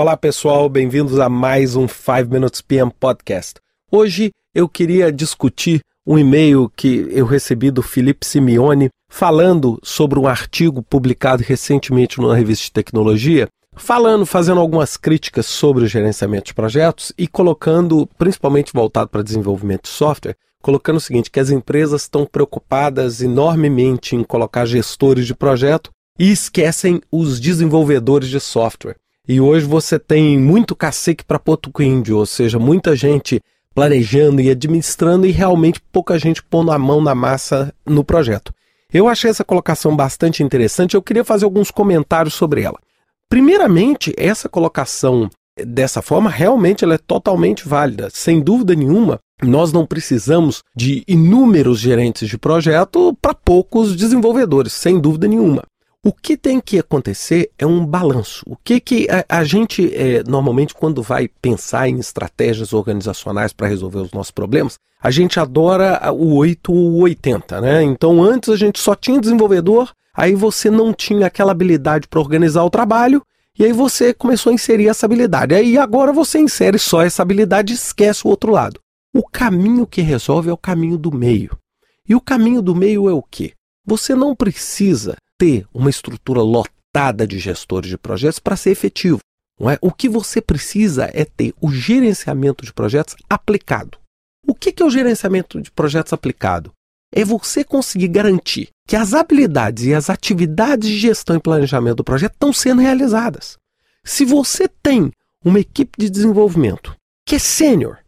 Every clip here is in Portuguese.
Olá pessoal, bem-vindos a mais um 5 Minutes PM Podcast. Hoje eu queria discutir um e-mail que eu recebi do Felipe Simeone falando sobre um artigo publicado recentemente numa revista de tecnologia, falando, fazendo algumas críticas sobre o gerenciamento de projetos e colocando, principalmente voltado para desenvolvimento de software, colocando o seguinte, que as empresas estão preocupadas enormemente em colocar gestores de projeto e esquecem os desenvolvedores de software. E hoje você tem muito cacique para Porto índio, ou seja, muita gente planejando e administrando e realmente pouca gente pondo a mão na massa no projeto. Eu achei essa colocação bastante interessante, eu queria fazer alguns comentários sobre ela. Primeiramente, essa colocação dessa forma realmente ela é totalmente válida. Sem dúvida nenhuma, nós não precisamos de inúmeros gerentes de projeto para poucos desenvolvedores, sem dúvida nenhuma. O que tem que acontecer é um balanço. O que, que a, a gente, é, normalmente, quando vai pensar em estratégias organizacionais para resolver os nossos problemas, a gente adora o 8 ou 80, né? Então, antes a gente só tinha desenvolvedor, aí você não tinha aquela habilidade para organizar o trabalho, e aí você começou a inserir essa habilidade. Aí agora você insere só essa habilidade e esquece o outro lado. O caminho que resolve é o caminho do meio. E o caminho do meio é o quê? Você não precisa ter uma estrutura lotada de gestores de projetos para ser efetivo. Não é? O que você precisa é ter o gerenciamento de projetos aplicado. O que é o gerenciamento de projetos aplicado? É você conseguir garantir que as habilidades e as atividades de gestão e planejamento do projeto estão sendo realizadas. Se você tem uma equipe de desenvolvimento que é sênior,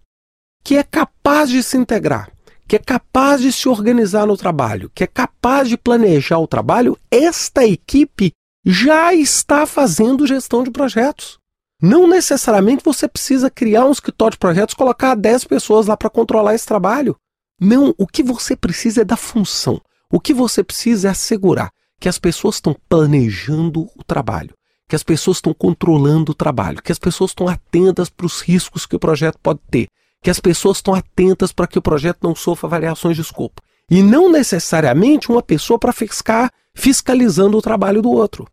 que é capaz de se integrar, que é capaz de se organizar no trabalho, que é capaz de planejar o trabalho, esta equipe já está fazendo gestão de projetos. Não necessariamente você precisa criar um escritório de projetos, colocar 10 pessoas lá para controlar esse trabalho. Não, o que você precisa é da função. O que você precisa é assegurar que as pessoas estão planejando o trabalho, que as pessoas estão controlando o trabalho, que as pessoas estão atentas para os riscos que o projeto pode ter, que as pessoas estão atentas para que o projeto não sofra variações de escopo. E não necessariamente uma pessoa para ficar fiscalizando o trabalho do outro.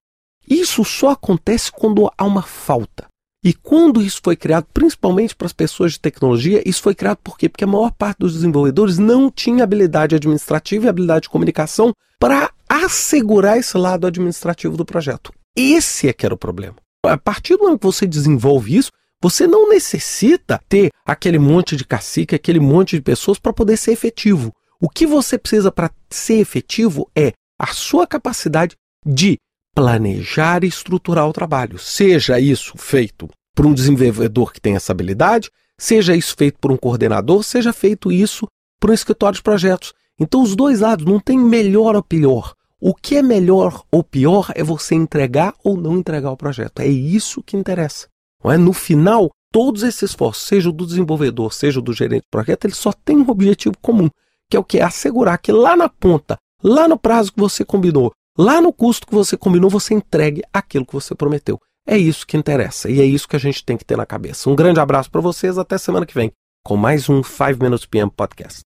Isso só acontece quando há uma falta. E quando isso foi criado, principalmente para as pessoas de tecnologia, isso foi criado por quê? Porque a maior parte dos desenvolvedores não tinha habilidade administrativa e habilidade de comunicação para assegurar esse lado administrativo do projeto. Esse é que era o problema. A partir do momento que você desenvolve isso, você não necessita ter aquele monte de cacique, aquele monte de pessoas para poder ser efetivo. O que você precisa para ser efetivo é a sua capacidade de planejar e estruturar o trabalho. Seja isso feito por um desenvolvedor que tem essa habilidade, seja isso feito por um coordenador, seja feito isso por um escritório de projetos. Então, os dois lados não tem melhor ou pior. O que é melhor ou pior é você entregar ou não entregar o projeto. É isso que interessa. É? No final, todos esses esforços, seja o do desenvolvedor, seja o do gerente de projeto, ele só tem um objetivo comum, que é o que? É assegurar que lá na ponta, lá no prazo que você combinou, lá no custo que você combinou, você entregue aquilo que você prometeu. É isso que interessa e é isso que a gente tem que ter na cabeça. Um grande abraço para vocês, até semana que vem, com mais um 5 Minutes PM Podcast.